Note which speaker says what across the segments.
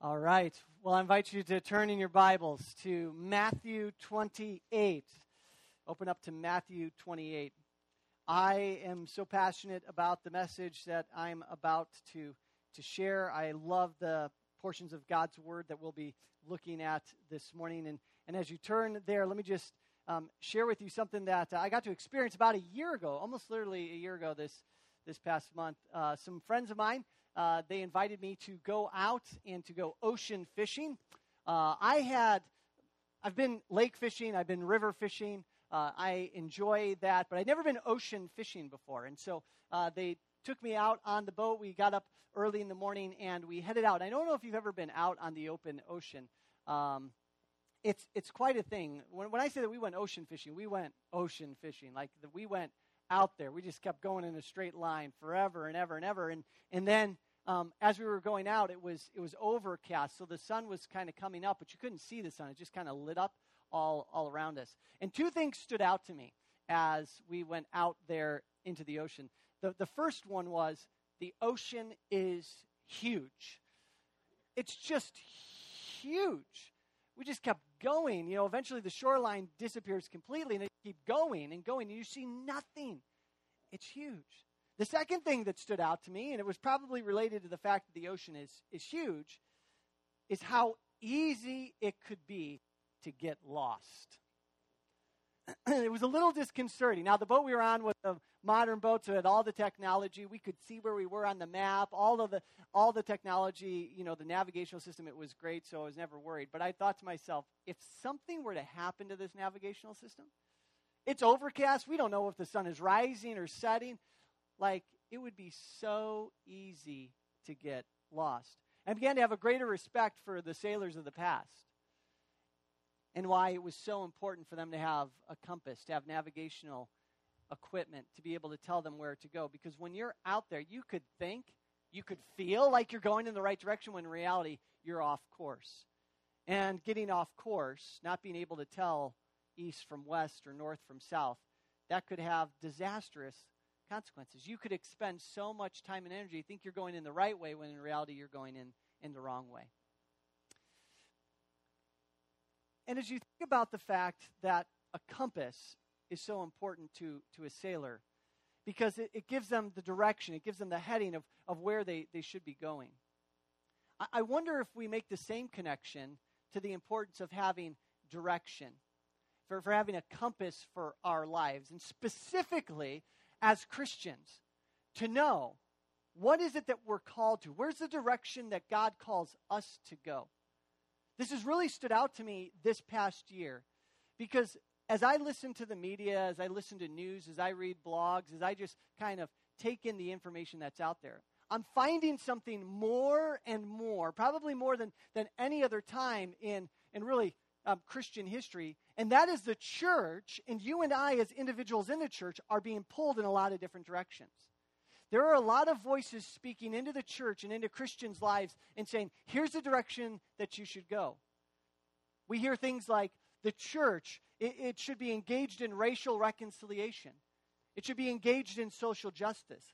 Speaker 1: All right. Well, I invite you to turn in your Bibles to Matthew 28. Open up to Matthew 28. I am so passionate about the message that I'm about to, to share. I love the portions of God's Word that we'll be looking at this morning. And, and as you turn there, let me just um, share with you something that I got to experience about a year ago, almost literally a year ago this, this past month. Uh, some friends of mine uh, they invited me to go out and to go ocean fishing. Uh, I had, I've been lake fishing, I've been river fishing. Uh, I enjoy that, but I'd never been ocean fishing before. And so uh, they took me out on the boat. We got up early in the morning and we headed out. I don't know if you've ever been out on the open ocean. Um, it's, it's quite a thing. When, when I say that we went ocean fishing, we went ocean fishing. Like the, we went out there. We just kept going in a straight line forever and ever and ever. And, and then um, as we were going out, it was it was overcast, so the sun was kind of coming up, but you couldn't see the sun. It just kind of lit up all all around us. And two things stood out to me as we went out there into the ocean. The the first one was the ocean is huge. It's just huge. We just kept going. You know, eventually the shoreline disappears completely, and they keep going and going, and you see nothing. It's huge. The second thing that stood out to me, and it was probably related to the fact that the ocean is, is huge, is how easy it could be to get lost. it was a little disconcerting. Now, the boat we were on was a modern boat, so it had all the technology. We could see where we were on the map, all of the all the technology, you know, the navigational system. It was great, so I was never worried. But I thought to myself, if something were to happen to this navigational system, it's overcast. We don't know if the sun is rising or setting like it would be so easy to get lost. I began to have a greater respect for the sailors of the past and why it was so important for them to have a compass, to have navigational equipment, to be able to tell them where to go. Because when you're out there, you could think, you could feel like you're going in the right direction when in reality, you're off course. And getting off course, not being able to tell east from west or north from south, that could have disastrous consequences. You could expend so much time and energy, think you're going in the right way, when in reality you're going in, in the wrong way. And as you think about the fact that a compass is so important to, to a sailor, because it, it gives them the direction, it gives them the heading of, of where they, they should be going. I, I wonder if we make the same connection to the importance of having direction, for, for having a compass for our lives, and specifically as Christians to know what is it that we're called to? Where's the direction that God calls us to go? This has really stood out to me this past year because as I listen to the media, as I listen to news, as I read blogs, as I just kind of take in the information that's out there, I'm finding something more and more, probably more than, than any other time in, in really um, Christian history, and that is the church, and you and I, as individuals in the church, are being pulled in a lot of different directions. There are a lot of voices speaking into the church and into Christians' lives and saying, here's the direction that you should go. We hear things like the church, it, it should be engaged in racial reconciliation, it should be engaged in social justice,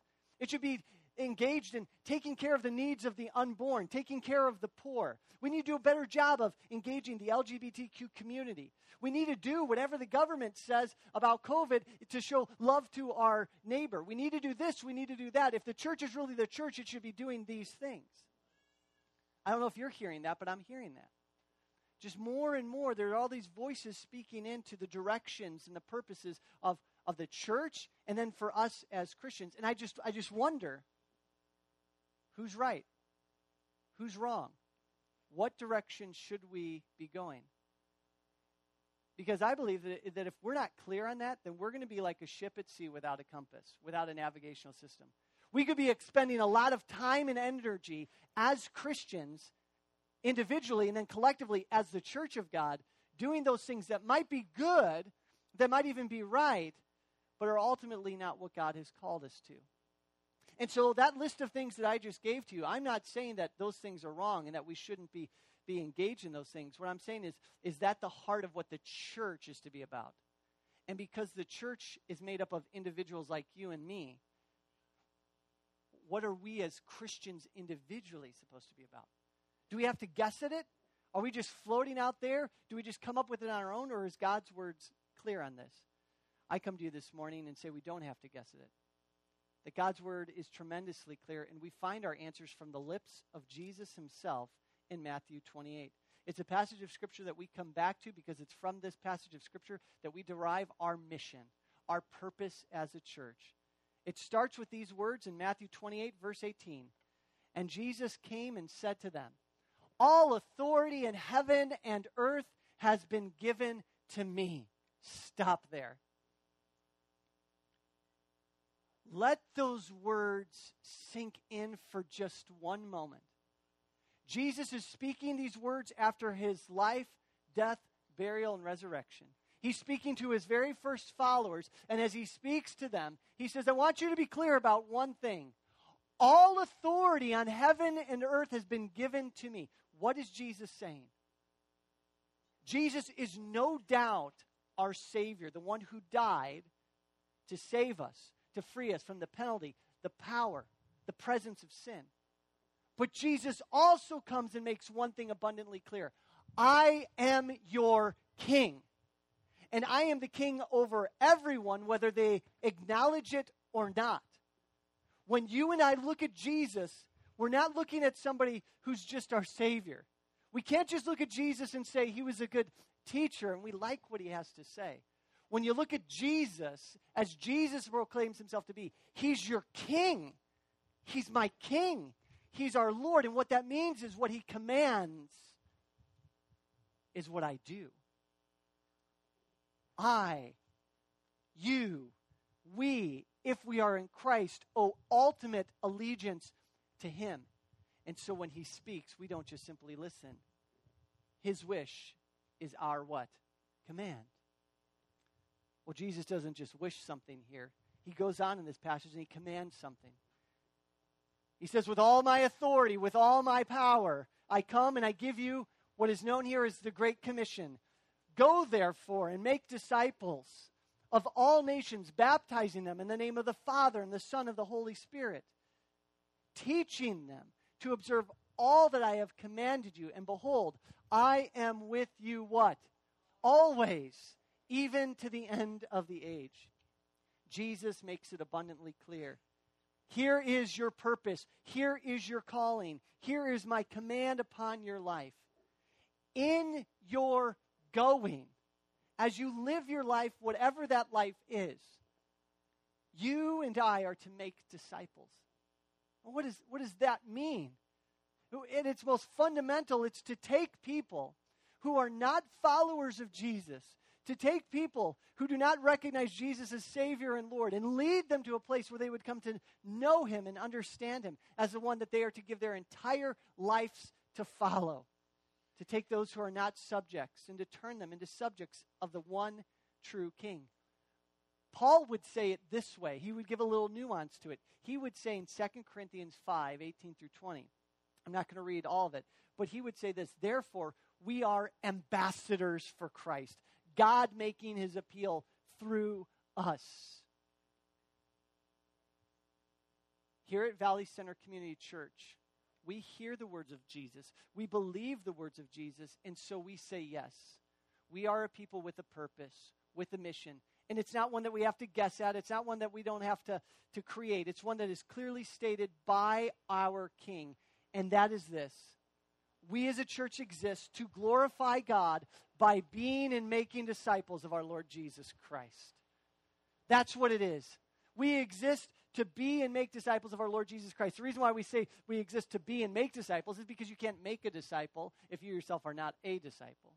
Speaker 1: it should be engaged in taking care of the needs of the unborn, taking care of the poor. We need to do a better job of engaging the LGBTQ community. We need to do whatever the government says about COVID to show love to our neighbor. We need to do this, we need to do that. If the church is really the church, it should be doing these things. I don't know if you're hearing that, but I'm hearing that. Just more and more, there are all these voices speaking into the directions and the purposes of, of the church and then for us as Christians. And I just, I just wonder Who's right? Who's wrong? What direction should we be going? Because I believe that, that if we're not clear on that, then we're going to be like a ship at sea without a compass, without a navigational system. We could be expending a lot of time and energy as Christians, individually and then collectively as the church of God, doing those things that might be good, that might even be right, but are ultimately not what God has called us to. And so that list of things that I just gave to you, I'm not saying that those things are wrong and that we shouldn't be, be engaged in those things. What I'm saying is, is that the heart of what the church is to be about? And because the church is made up of individuals like you and me, what are we as Christians individually supposed to be about? Do we have to guess at it? Are we just floating out there? Do we just come up with it on our own, or is God's words clear on this? I come to you this morning and say we don't have to guess at it. That God's word is tremendously clear, and we find our answers from the lips of Jesus himself in Matthew 28. It's a passage of Scripture that we come back to because it's from this passage of Scripture that we derive our mission, our purpose as a church. It starts with these words in Matthew 28, verse 18. And Jesus came and said to them, All authority in heaven and earth has been given to me. Stop there. Let those words sink in for just one moment. Jesus is speaking these words after his life, death, burial, and resurrection. He's speaking to his very first followers, and as he speaks to them, he says, I want you to be clear about one thing. All authority on heaven and earth has been given to me. What is Jesus saying? Jesus is no doubt our Savior, the one who died to save us, to free us from the penalty, the power, the presence of sin. But Jesus also comes and makes one thing abundantly clear I am your king. And I am the king over everyone, whether they acknowledge it or not. When you and I look at Jesus, we're not looking at somebody who's just our Savior. We can't just look at Jesus and say he was a good teacher and we like what he has to say. When you look at Jesus, as Jesus proclaims himself to be, he's your king. He's my king. He's our Lord. And what that means is what He commands is what I do. I, you, we, if we are in Christ, owe ultimate allegiance to Him. And so when He speaks, we don't just simply listen. His wish is our what? Command. Well, Jesus doesn't just wish something here. He goes on in this passage and he commands something. He says, With all my authority, with all my power, I come and I give you what is known here as the Great Commission. Go, therefore, and make disciples of all nations, baptizing them in the name of the Father and the Son of the Holy Spirit, teaching them to observe all that I have commanded you. And behold, I am with you what? Always, even to the end of the age. Jesus makes it abundantly clear here is your purpose. Here is your calling. Here is my command upon your life. In your going, as you live your life, whatever that life is, you and I are to make disciples. What, is, what does that mean? In its most fundamental, it's to take people who are not followers of Jesus, to take people who do not recognize Jesus as Savior and Lord and lead them to a place where they would come to know Him and understand Him as the one that they are to give their entire lives to follow. To take those who are not subjects and to turn them into subjects of the one true King. Paul would say it this way. He would give a little nuance to it. He would say in 2 Corinthians 5 18 through 20, I'm not going to read all of it, but he would say this Therefore, we are ambassadors for Christ. God making his appeal through us. Here at Valley Center Community Church, we hear the words of Jesus, we believe the words of Jesus, and so we say yes. We are a people with a purpose, with a mission. And it's not one that we have to guess at. It's not one that we don't have to, to create. It's one that is clearly stated by our King. And that is this we as a church exist to glorify God by being and making disciples of our Lord Jesus Christ. That's what it is. We exist to be and make disciples of our Lord Jesus Christ. The reason why we say we exist to be and make disciples is because you can't make a disciple if you yourself are not a disciple.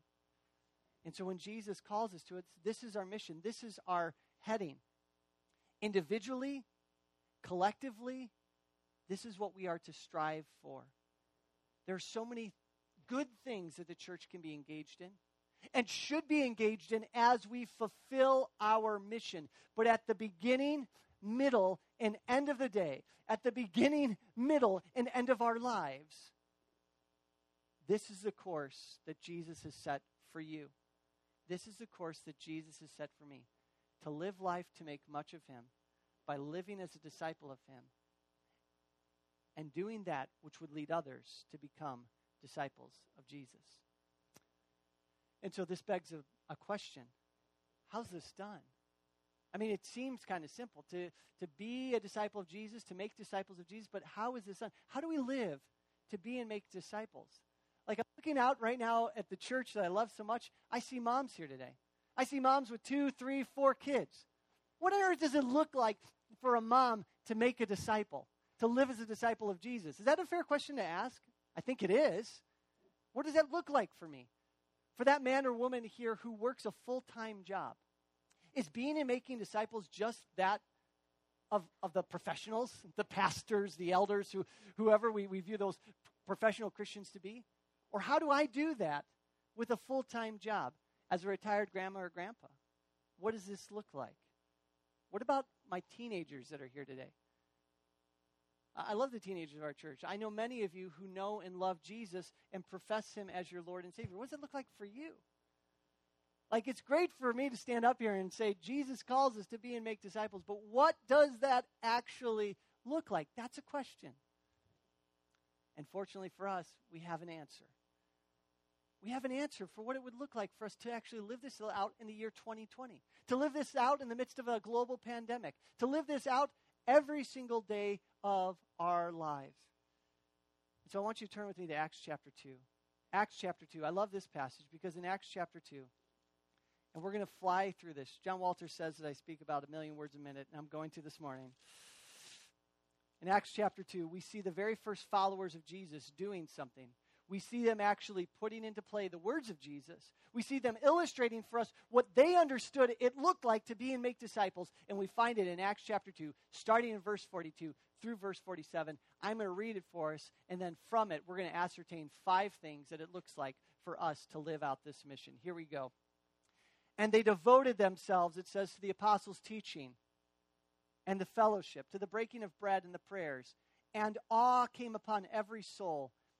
Speaker 1: And so when Jesus calls us to it, this is our mission, this is our heading. Individually, collectively, this is what we are to strive for. There are so many good things that the church can be engaged in and should be engaged in as we fulfill our mission. But at the beginning, middle, and end of the day, at the beginning, middle, and end of our lives, this is the course that Jesus has set for you. This is the course that Jesus has set for me to live life to make much of Him by living as a disciple of Him and doing that which would lead others to become disciples of Jesus. And so this begs a, a question How's this done? I mean, it seems kind of simple to, to be a disciple of Jesus, to make disciples of Jesus, but how is this done? How do we live to be and make disciples? Like, I'm looking out right now at the church that I love so much. I see moms here today. I see moms with two, three, four kids. What on earth does it look like for a mom to make a disciple, to live as a disciple of Jesus? Is that a fair question to ask? I think it is. What does that look like for me? For that man or woman here who works a full time job? Is being and making disciples just that of, of the professionals, the pastors, the elders, who, whoever we, we view those professional Christians to be? Or how do I do that with a full time job as a retired grandma or grandpa? What does this look like? What about my teenagers that are here today? I love the teenagers of our church. I know many of you who know and love Jesus and profess him as your Lord and Savior. What does it look like for you? Like, it's great for me to stand up here and say, Jesus calls us to be and make disciples, but what does that actually look like? That's a question. And fortunately for us, we have an answer. We have an answer for what it would look like for us to actually live this out in the year 2020, to live this out in the midst of a global pandemic, to live this out every single day of our lives. So I want you to turn with me to Acts chapter 2. Acts chapter 2. I love this passage because in Acts chapter 2, and we're going to fly through this. John Walter says that I speak about a million words a minute, and I'm going to this morning. In Acts chapter 2, we see the very first followers of Jesus doing something we see them actually putting into play the words of Jesus. We see them illustrating for us what they understood it looked like to be and make disciples. And we find it in Acts chapter 2, starting in verse 42 through verse 47. I'm going to read it for us. And then from it, we're going to ascertain five things that it looks like for us to live out this mission. Here we go. And they devoted themselves, it says, to the apostles' teaching and the fellowship, to the breaking of bread and the prayers. And awe came upon every soul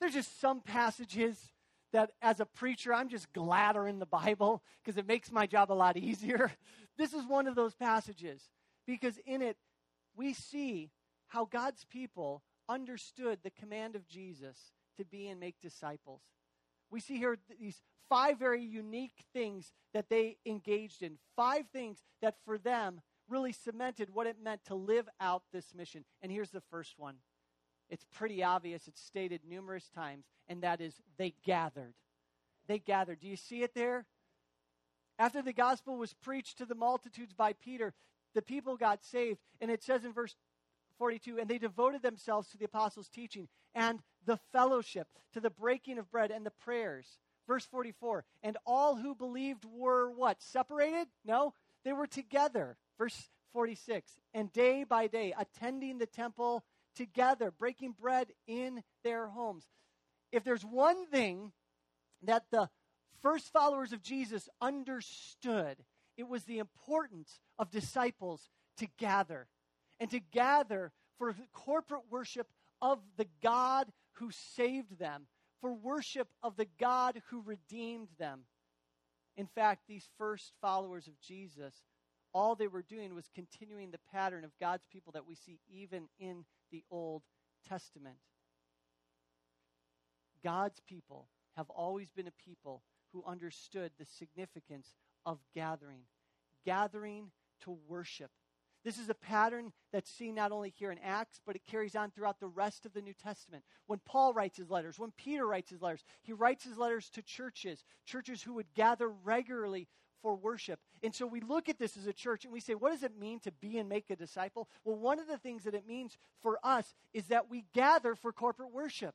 Speaker 1: There's just some passages that as a preacher, I'm just glad are in the Bible because it makes my job a lot easier. This is one of those passages because in it, we see how God's people understood the command of Jesus to be and make disciples. We see here these five very unique things that they engaged in, five things that for them really cemented what it meant to live out this mission. And here's the first one it's pretty obvious. It's stated numerous times, and that is they gathered. They gathered. Do you see it there? After the gospel was preached to the multitudes by Peter, the people got saved. And it says in verse 42 and they devoted themselves to the apostles' teaching and the fellowship, to the breaking of bread and the prayers. Verse 44 and all who believed were what? Separated? No, they were together. Verse 46 and day by day attending the temple together, breaking bread in their homes. If there's one thing that the first followers of Jesus understood, it was the importance of disciples to gather and to gather for corporate worship of the God who saved them, for worship of the God who redeemed them. In fact, these first followers of Jesus, all they were doing was continuing the pattern of God's people that we see even in the Old Testament. God's people have always been a people who understood the significance of gathering, gathering to worship. This is a pattern that's seen not only here in Acts, but it carries on throughout the rest of the New Testament. When Paul writes his letters, when Peter writes his letters, he writes his letters to churches, churches who would gather regularly for worship. And so we look at this as a church and we say, what does it mean to be and make a disciple? Well, one of the things that it means for us is that we gather for corporate worship.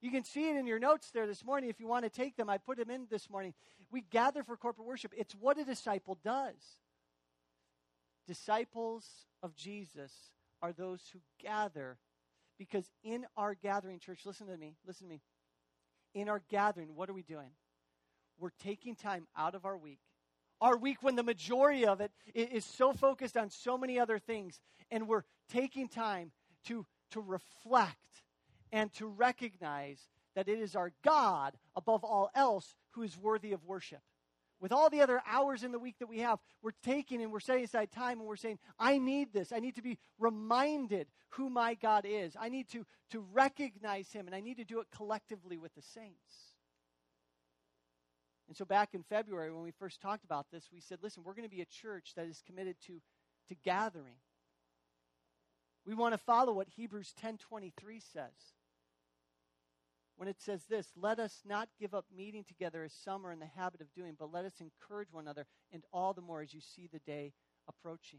Speaker 1: You can see it in your notes there this morning if you want to take them. I put them in this morning. We gather for corporate worship. It's what a disciple does. Disciples of Jesus are those who gather because in our gathering church, listen to me, listen to me. in our gathering, what are we doing? We're taking time out of our week. Our week, when the majority of it is so focused on so many other things, and we're taking time to, to reflect and to recognize that it is our God, above all else, who is worthy of worship. With all the other hours in the week that we have, we're taking and we're setting aside time and we're saying, I need this. I need to be reminded who my God is. I need to, to recognize him, and I need to do it collectively with the saints. And so back in February, when we first talked about this, we said, listen, we're going to be a church that is committed to, to gathering. We want to follow what Hebrews 10:23 says when it says this let us not give up meeting together as some are in the habit of doing, but let us encourage one another, and all the more as you see the day approaching.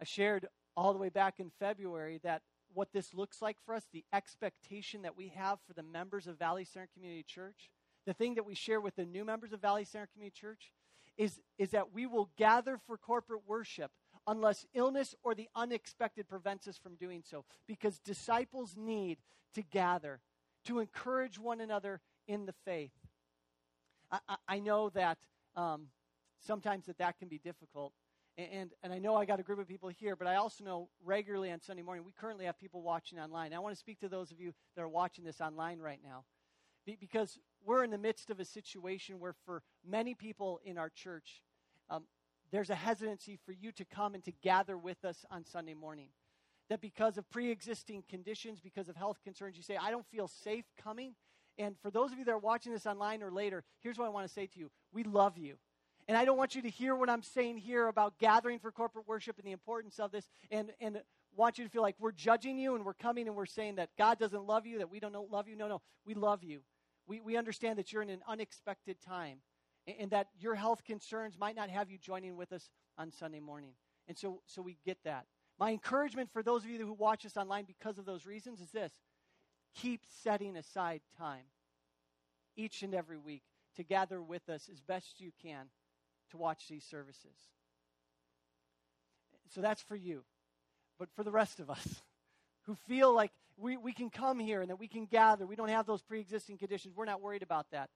Speaker 1: I shared all the way back in February that what this looks like for us, the expectation that we have for the members of Valley Center Community Church, the thing that we share with the new members of Valley Center Community Church, is, is that we will gather for corporate worship unless illness or the unexpected prevents us from doing so. Because disciples need to gather, to encourage one another in the faith. I, I, I know that um, sometimes that that can be difficult. And, and I know I got a group of people here, but I also know regularly on Sunday morning, we currently have people watching online. I want to speak to those of you that are watching this online right now. Because we're in the midst of a situation where, for many people in our church, um, there's a hesitancy for you to come and to gather with us on Sunday morning. That because of pre existing conditions, because of health concerns, you say, I don't feel safe coming. And for those of you that are watching this online or later, here's what I want to say to you We love you. And I don't want you to hear what I'm saying here about gathering for corporate worship and the importance of this and, and want you to feel like we're judging you and we're coming and we're saying that God doesn't love you, that we don't love you. No, no, we love you. We, we understand that you're in an unexpected time and that your health concerns might not have you joining with us on Sunday morning. And so, so we get that. My encouragement for those of you who watch us online because of those reasons is this keep setting aside time each and every week to gather with us as best you can to watch these services. So that's for you. But for the rest of us who feel like we, we can come here and that we can gather, we don't have those pre existing conditions, we're not worried about that.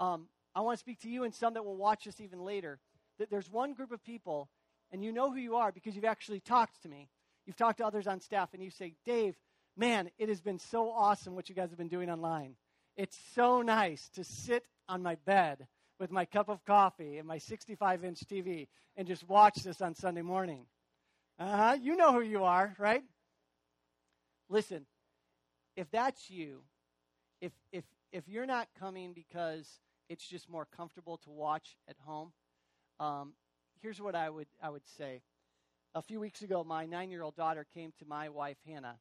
Speaker 1: Um, I want to speak to you and some that will watch us even later. That there's one group of people, and you know who you are because you've actually talked to me. You've talked to others on staff, and you say, Dave, man, it has been so awesome what you guys have been doing online. It's so nice to sit on my bed with my cup of coffee and my 65 inch TV and just watch this on Sunday morning. Uh huh. You know who you are, right? Listen, if that's you, if, if, if you're not coming because it's just more comfortable to watch at home. Um, here's what I would I would say. A few weeks ago, my nine year old daughter came to my wife Hannah,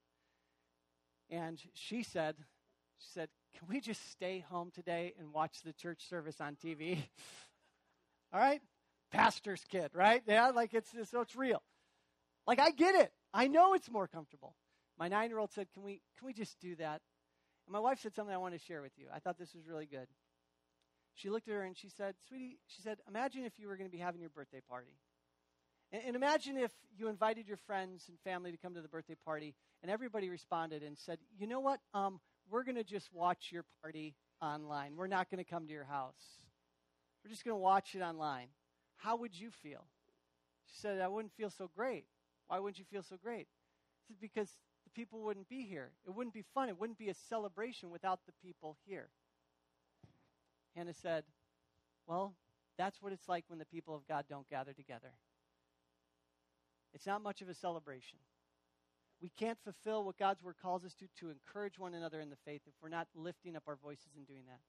Speaker 1: and she said, she said, "Can we just stay home today and watch the church service on TV?" All right, pastor's kid, right? Yeah, like it's so it's real. Like I get it. I know it's more comfortable. My nine year old said, "Can we can we just do that?" And my wife said something I want to share with you. I thought this was really good she looked at her and she said, Sweetie, she said, imagine if you were going to be having your birthday party. And, and, imagine if you invited your friends and family to come to the birthday party and everybody responded and said, You know what? Um, we're going to just watch your party online. We're not going to come to your house. We're just going to watch it online. How would you feel? She said, I wouldn't feel so great. Why wouldn't you feel so great? Said, because people wouldn't be here. It wouldn't be fun. It wouldn't be a celebration without the people here. Hannah said, Well, that's what it's like when the people of God don't gather together. It's not much of a celebration. We can't fulfill what God's word calls us to, to encourage one another in the faith, if we're not lifting up our voices and doing that.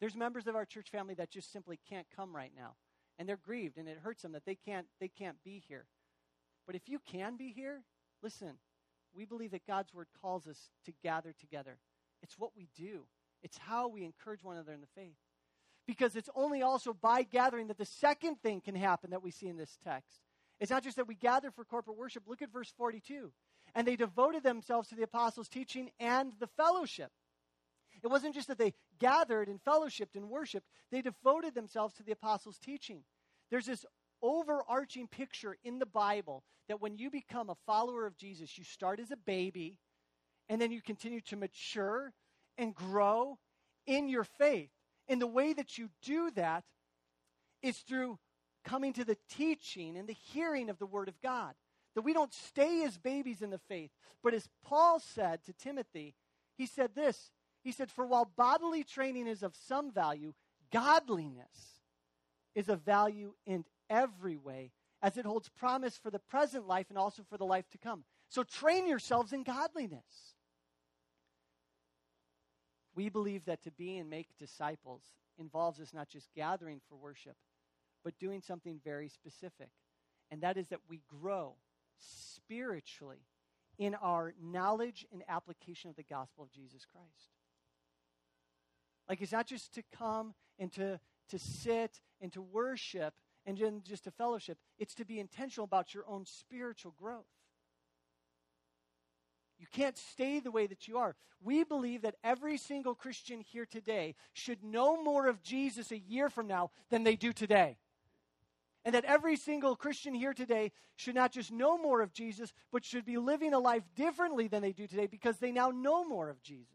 Speaker 1: There's members of our church family that just simply can't come right now. And they're grieved and it hurts them that they can't, they can't be here. But if you can be here, listen, we believe that God's word calls us to gather together. It's what we do, it's how we encourage one another in the faith because it's only also by gathering that the second thing can happen that we see in this text. It's not just that we gather for corporate worship. Look at verse 42. And they devoted themselves to the apostles' teaching and the fellowship. It wasn't just that they gathered and fellowshipped and worshiped, they devoted themselves to the apostles' teaching. There's this overarching picture in the Bible that when you become a follower of Jesus, you start as a baby and then you continue to mature and grow in your faith. And the way that you do that is through coming to the teaching and the hearing of the Word of God. That we don't stay as babies in the faith. But as Paul said to Timothy, he said this He said, For while bodily training is of some value, godliness is of value in every way, as it holds promise for the present life and also for the life to come. So train yourselves in godliness. We believe that to be and make disciples involves us not just gathering for worship, but doing something very specific. And that is that we grow spiritually in our knowledge and application of the gospel of Jesus Christ. Like it's not just to come and to, to sit and to worship and just to fellowship, it's to be intentional about your own spiritual growth. You can't stay the way that you are. We believe that every single Christian here today should know more of Jesus a year from now than they do today. And that every single Christian here today should not just know more of Jesus, but should be living a life differently than they do today because they now know more of Jesus.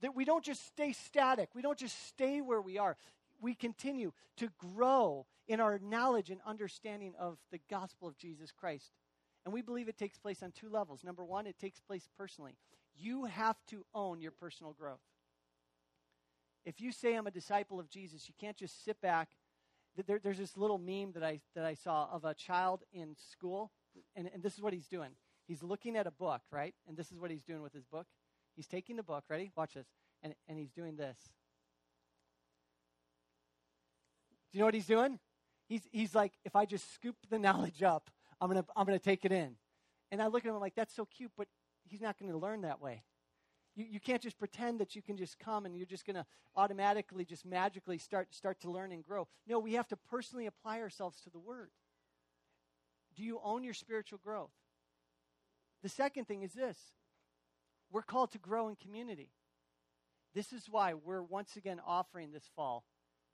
Speaker 1: That we don't just stay static, we don't just stay where we are. We continue to grow in our knowledge and understanding of the gospel of Jesus Christ. And we believe it takes place on two levels. Number one, it takes place personally. You have to own your personal growth. If you say, I'm a disciple of Jesus, you can't just sit back. There, there's this little meme that I, that I saw of a child in school, and, and this is what he's doing. He's looking at a book, right? And this is what he's doing with his book. He's taking the book, ready? Watch this. And, and he's doing this. Do you know what he's doing? He's, he's like, if I just scoop the knowledge up, I'm going to I'm to take it in. And I look at him like, that's so cute, but he's not going to learn that way. You, you can't just pretend that you can just come and you're just going to automatically, just magically start, start to learn and grow. No, we have to personally apply ourselves to the Word. Do you own your spiritual growth? The second thing is this we're called to grow in community. This is why we're once again offering this fall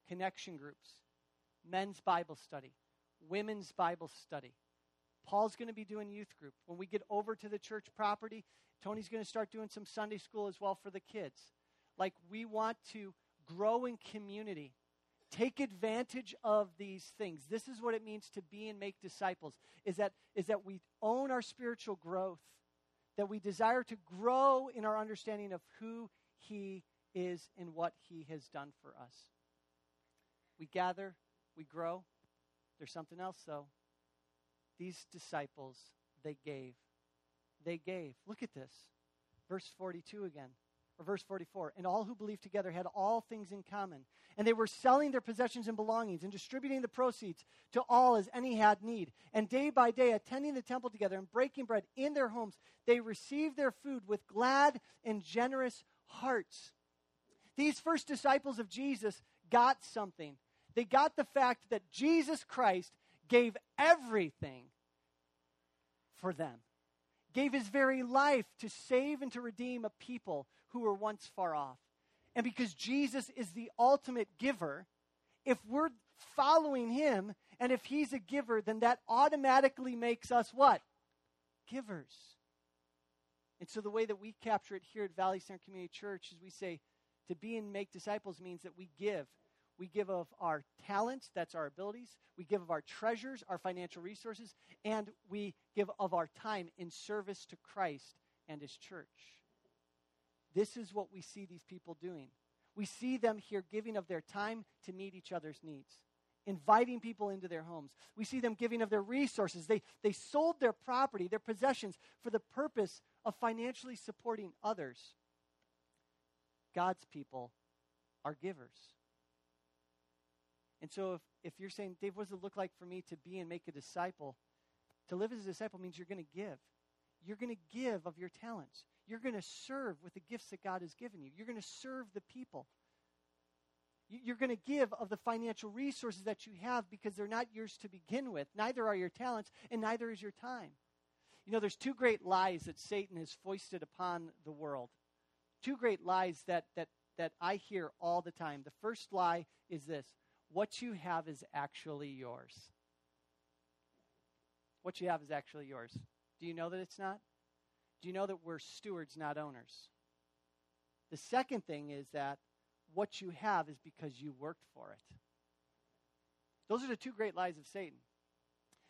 Speaker 1: connection groups, men's Bible study, women's Bible study, Paul's going to be doing youth group. When we get over to the church property, Tony's going to start doing some Sunday school as well for the kids. Like we want to grow in community. Take advantage of these things. This is what it means to be and make disciples. Is that is that we own our spiritual growth, that we desire to grow in our understanding of who he is and what he has done for us. We gather, we grow. There's something else though these disciples, they gave. They gave. Look at this. Verse 42 again, or verse 44. And all who believed together had all things in common. And they were selling their possessions and belongings and distributing the proceeds to all as any had need. And day by day, attending the temple together and breaking bread in their homes, they received their food with glad and generous hearts. These first disciples of Jesus got something. They got the fact that Jesus Christ gave everything for them, gave his very life to save and to redeem a people who were once far off. And because Jesus is the ultimate giver, if we're following him and if he's a giver, then that automatically makes us what? Givers. And so the way that we capture it here at Valley Center Community Church is we say to be and make disciples means that we give we give of our talents, that's our abilities. We give of our treasures, our financial resources, and we give of our time in service to Christ and His church. This is what we see these people doing. We see them here giving of their time to meet each other's needs, inviting people into their homes. We see them giving of their resources. They, they sold their property, their possessions, for the purpose of financially supporting others. God's people are givers. And so if, if you're saying, Dave, what does it look like for me to be and make a disciple? To live as a disciple means you're going to give. You're going to give of your talents. You're going to serve with the gifts that God has given you. You're going to serve the people. You're going to give of the financial resources that you have because they're not yours to begin with. Neither are your talents, and neither is your time. You know, there's two great lies that Satan has foisted upon the world. Two great lies that, that, that I hear all the time. The first lie is this what you have is actually yours. What you have is actually yours. Do you know that it's not? Do you know that we're stewards, not owners? The second thing is that what you have is because you worked for it. Those are the two great lies of Satan.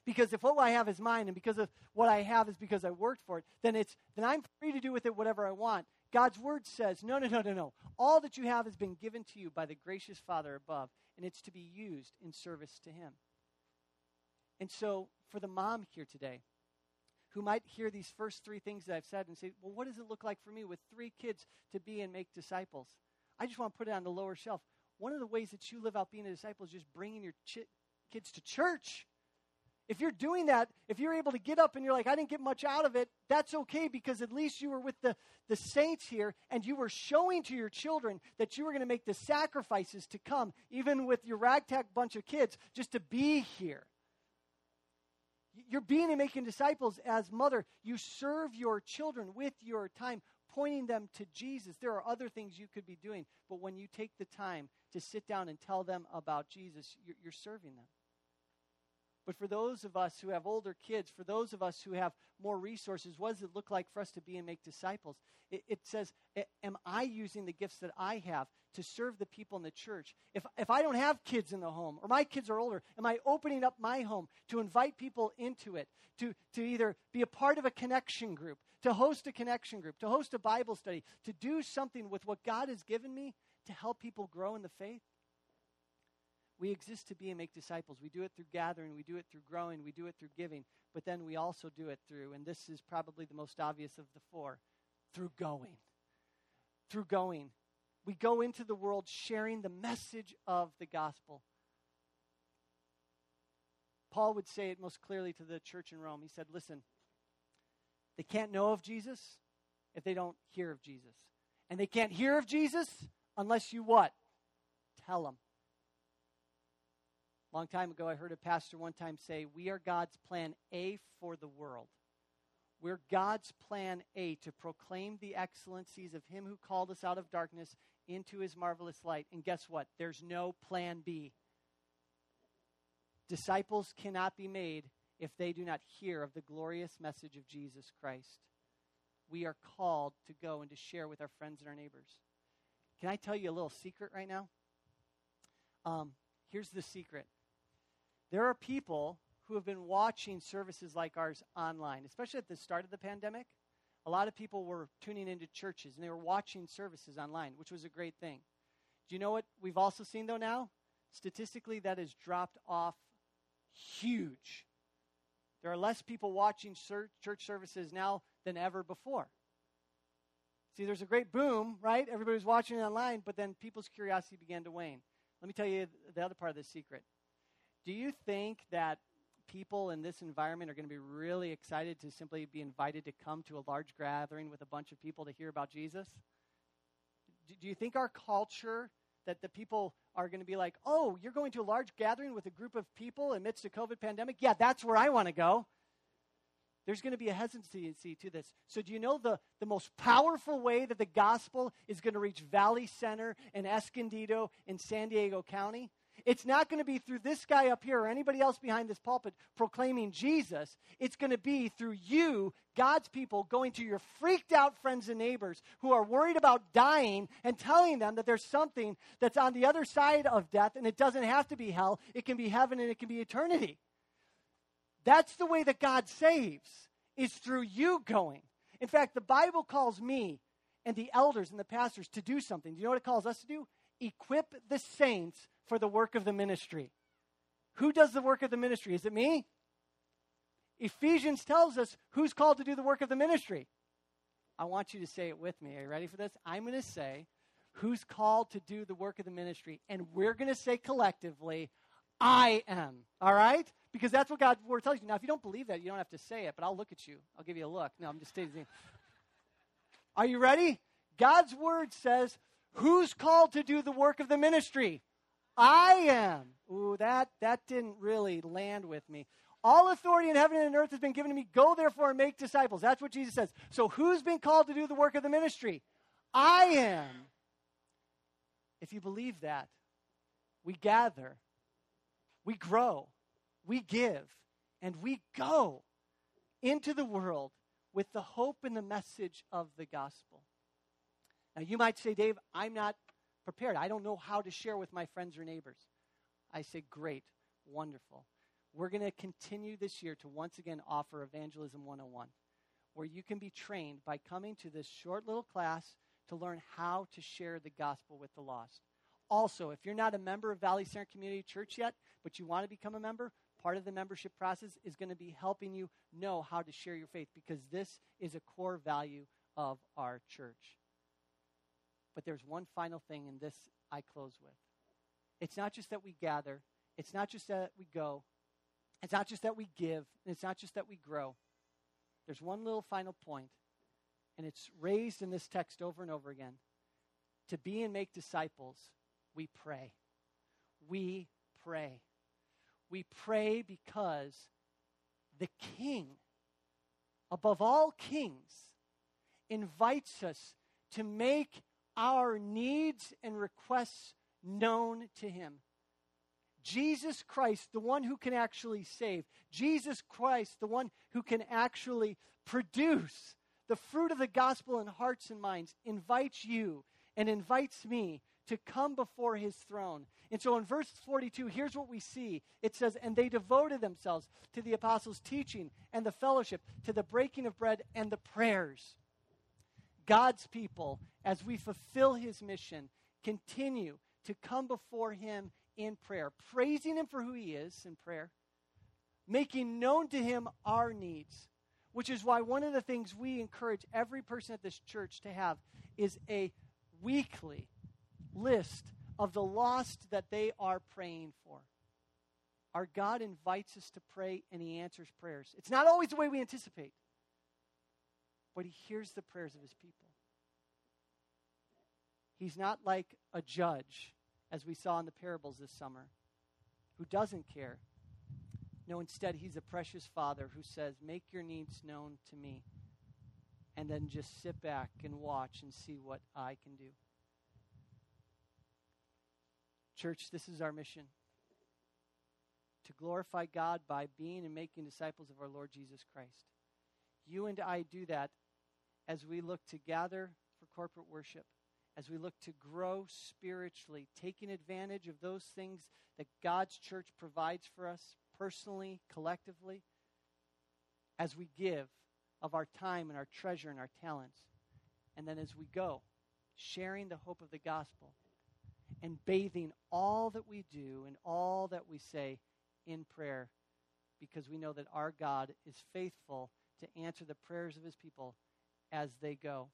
Speaker 1: Because if what I have is mine and because of what I have is because I worked for it, then it's then I'm free to do with it whatever I want. God's word says, no, no, no, no, no. All that you have has been given to you by the gracious Father above, and it's to be used in service to him. And so, for the mom here today, who might hear these first three things that I've said and say, well, what does it look like for me with three kids to be and make disciples? I just want to put it on the lower shelf. One of the ways that you live out being a disciple is just bringing your ch- kids to church. If you're doing that, if you're able to get up and you're like, I didn't get much out of it, that's okay because at least you were with the, the saints here and you were showing to your children that you were going to make the sacrifices to come, even with your ragtag bunch of kids, just to be here. You're being and making disciples as mother. You serve your children with your time, pointing them to Jesus. There are other things you could be doing, but when you take the time to sit down and tell them about Jesus, you're, you're serving them. But for those of us who have older kids, for those of us who have more resources, what does it look like for us to be and make disciples? It, it, says, Am I using the gifts that I have to serve the people in the church? If, if I don't have kids in the home, or my kids are older, am I opening up my home to invite people into it, to, to either be a part of a connection group, to host a connection group, to host a Bible study, to do something with what God has given me to help people grow in the faith? We exist to be and make disciples. We do it through gathering, we do it through growing, we do it through giving, but then we also do it through, and this is probably the most obvious of the four, through going. Through going. We go into the world sharing the message of the gospel. Paul would say it most clearly to the church in Rome. He said, Listen, they can't know of Jesus if they don't hear of Jesus. And they can't hear of Jesus unless you what? Tell them. Long time ago, I heard a pastor one time say, We are God's plan A for the world. We're God's plan A to proclaim the excellencies of Him who called us out of darkness into His marvelous light. And guess what? There's no plan B. Disciples cannot be made if they do not hear of the glorious message of Jesus Christ. We are called to go and to share with our friends and our neighbors. Can I tell you a little secret right now? Um, here's the secret there are people who have been watching services like ours online, especially at the start of the pandemic. A lot of people were tuning into churches and they were watching services online, which was a great thing. Do you know what we've also seen, though, now? Statistically, that has dropped off huge. There are less people watching church services now than ever before. See, there's a great boom, right? Everybody was watching it online, but then people's curiosity began to wane. Let me tell you the other part of the secret. Do you think that people in this environment are going to be really excited to simply be invited to come to a large gathering with a bunch of people to hear about Jesus? Do you think our culture that the people are going to be like, oh, you're going to a large gathering with a group of people amidst a COVID pandemic? Yeah, that's where I want to go. There's going to be a hesitancy to this. So, do you know the, the most powerful way that the gospel is going to reach Valley Center and Escondido in San Diego County? It's not going to be through this guy up here or anybody else behind this pulpit proclaiming Jesus. It's going to be through you, God's people, going to your freaked out friends and neighbors who are worried about dying and telling them that there's something that's on the other side of death and it doesn't have to be hell. It can be heaven and it can be eternity. That's the way that God saves, is through you going. In fact, the Bible calls me and the elders and the pastors to do something. Do you know what it calls us to do? Equip the saints for the work of the ministry. Who does the work of the ministry? Is it me? Ephesians tells us who's called to do the work of the ministry. I want you to say it with me. Are you ready for this? I'm going to say who's called to do the work of the ministry, and we're going to say collectively, I am. All right? Because that's what God's word tells you. Now, if you don't believe that, you don't have to say it, but I'll look at you. I'll give you a look. No, I'm just teasing. Are you ready? God's word says, who's called to do the work of the ministry? I am. Ooh, that, that didn't really land with me. All authority in heaven and earth has been given to me. Go therefore and make disciples. That's what Jesus says. So who's been called to do the work of the ministry? I am. If you believe that, we gather, we grow, we give, and we go into the world with the hope and the message of the gospel. Now, you might say, Dave, I'm not prepared. I don't know how to share with my friends or neighbors. I say, great, wonderful. We're going to continue this year to once again offer Evangelism 101, where you can be trained by coming to this short little class to learn how to share the gospel with the lost. Also, if you're not a member of Valley Center Community Church yet, but you want to become a member, part of the membership process is going to be helping you know how to share your faith because this is a core value of our church. But there's one final thing, and this I close with. It's not just that we gather, it's not just that we go, it's not just that we give, and it's not just that we grow. There's one little final point, and it's raised in this text over and over again. To be and make disciples, we pray. We pray. We pray because the King, above all kings, invites us to make our needs and requests known to Him. Jesus Christ, the one who can actually save, Jesus Christ, the one who can actually produce the fruit of the gospel in hearts and minds, invites you and invites me to come before his throne. And so in verse 42, here's what we see it says, And they devoted themselves to the apostles' teaching and the fellowship, to the breaking of bread and the prayers. God's people, as we fulfill his mission, continue to come before him in prayer, praising him for who he is in prayer, making known to him our needs, which is why one of the things we encourage every person at this church to have is a weekly list of the lost that they are praying for. Our God invites us to pray and He answers prayers. It's not always the way we anticipate, but He hears the prayers of His people. He's not like a judge, as we saw in the parables this summer, who doesn't care. No, instead, He's a precious Father who says, Make your needs known to me, and then just sit back and watch and see what I can do. Church, this is our mission to glorify God by being and making disciples of our Lord Jesus Christ. You and I do that as we look to gather for corporate worship, as we look to grow spiritually, taking advantage of those things that God's church provides for us personally, collectively, as we give of our time and our treasure and our talents. And then as we go, sharing the hope of the gospel and bathing all that we do and all that we say in prayer because we know that our God is faithful to answer the prayers of his people as they go.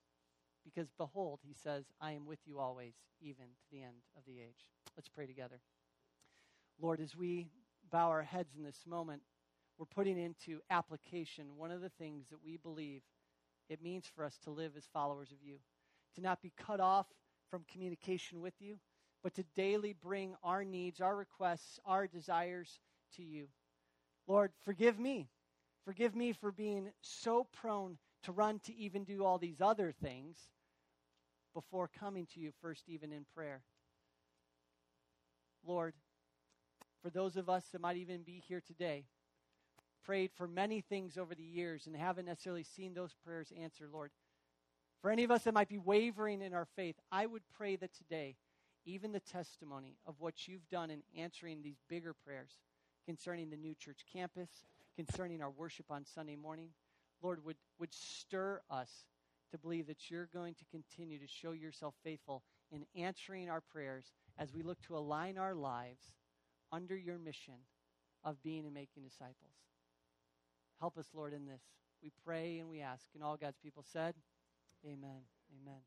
Speaker 1: Because behold, he says, I am with you always, even to the end of the age. Let's pray together. Lord, as we bow our heads in this moment, we're putting into application one of the things that we believe it means for us to live as followers of you, to not be cut off from communication with you, but to daily bring our needs, our requests, our desires to you. Lord, forgive me. Forgive me for being so prone to run to even do all these other things before coming to you first, even in prayer. Lord, for those of us that might even be here today, prayed for many things over the years and haven't necessarily seen those prayers answered, Lord. For any of us that might be wavering in our faith, I would pray that today even the testimony of what you've done in answering these bigger prayers concerning the new church campus, concerning our worship on Sunday morning, Lord, would, would stir us to believe that you're going to continue to show yourself faithful in answering our prayers as we look to align our lives under your mission of being and making disciples. Help us, Lord, in this. We pray and we ask. And all God's people said, Amen. Amen.